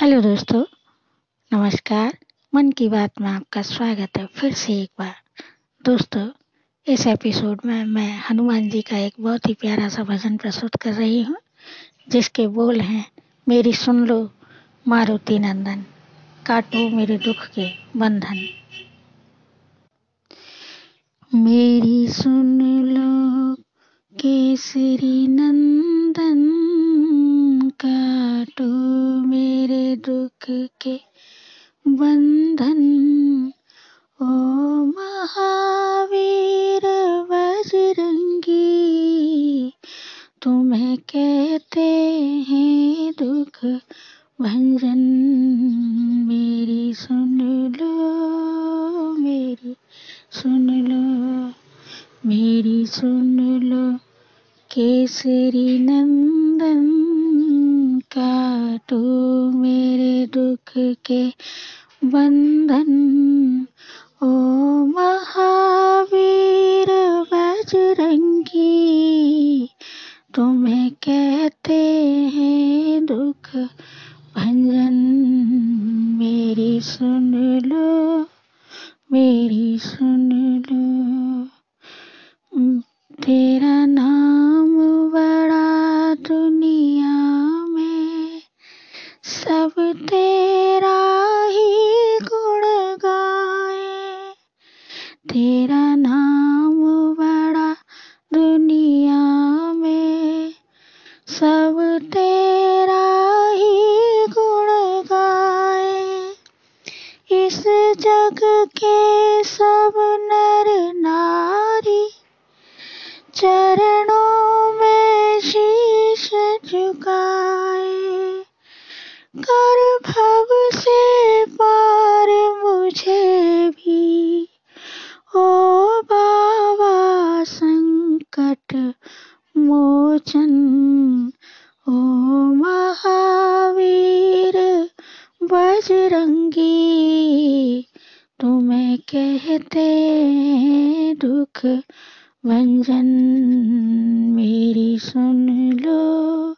Hello दोस्तों, नमस्कार। मन की बात में आपका स्वागत है फिर से एक बार। दोस्तों, इस एपिसोड में मैं हनुमान जी का एक बहुत ही प्यारा सा भजन प्रस्तुत कर रही हूँ, जिसके बोल हैं, मेरी सुन लो, मारुति नंदन, काटो मेरे दुख के बंधन। मेरी सुन लो, केसरी नंदन बंधन ओ महावीर बजरंगी, तुम्हें कहते हैं दुख भंजन। मेरी सुन लो, मेरी सुन लो, मेरी सुन लो। केसरी नंदन, काटो मेरे दुख के बंधन ओ महावीर बजरंगी, तुम्हें कहते हैं दुख भंजन। मेरी सुन लो, मेरी सुन लो। तेरा नाम बड़ा दुनिया में सब तेरा महावीर बजरंगी, तुम्हें कहते हैं दुख भंजन। मेरी सुन लो,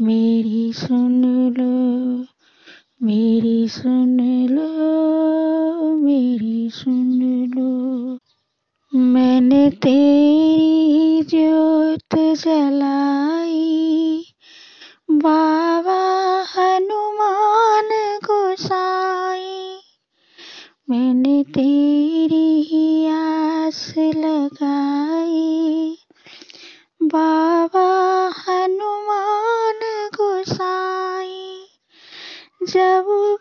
मेरी सुन लो, मेरी सुन लो, मेरी सुन लो। मैंने तेरी ज्योत जलाई बाबा हनुमान गोसाई मैंने तेरी ही आस लगाई। बाबा हनुमान गोसाई जब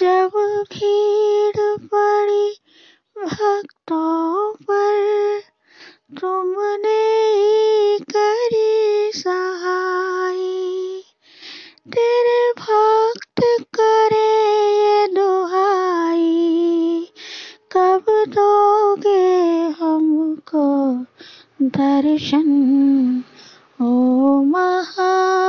जब भीड़ पड़ी भक्तों पर, तुमने करी सहाय। तेरे भक्त करे ये दुहाई। कब दोगे हमको दर्शन? ओ महावीर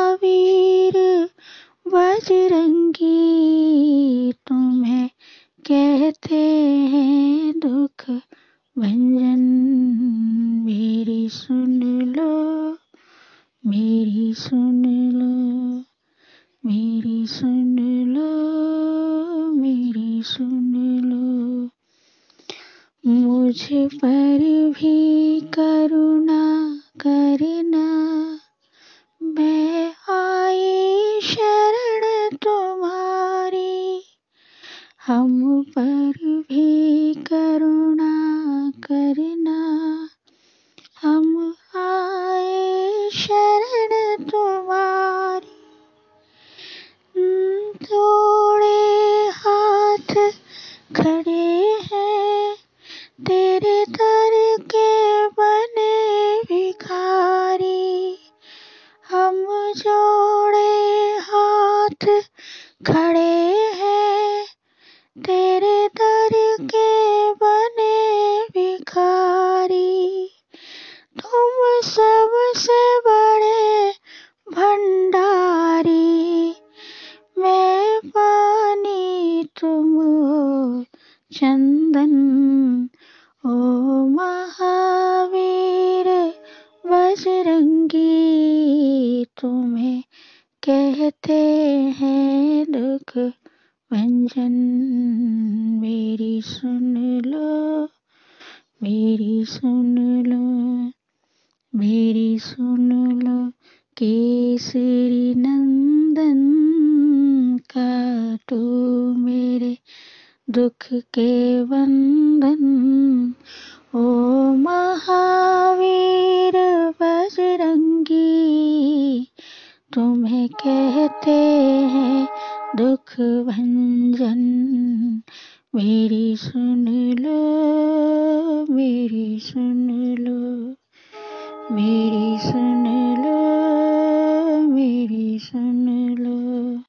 कहते हैं दुख भंजन, मेरी सुन लो, मेरी सुन लो, मेरी सुन लो, मेरी सुन लो। मुझ पर भी करुणा खड़े हैं। तेरे दर के बने भिखारी हम जोड़े हाथ खड़े नंदन, ओ महावीर, बजरंगी, तुम्हें कहते हैं दुख भंजन। मेरी सुन लो, मेरी सुन लो, मेरी सुन लो, केसरी नंदन। दुख के बंधन ओ महावीर बजरंगी, तुम्हें कहते हैं दुख भंजन। मेरी सुन लो, मेरी सुन लो।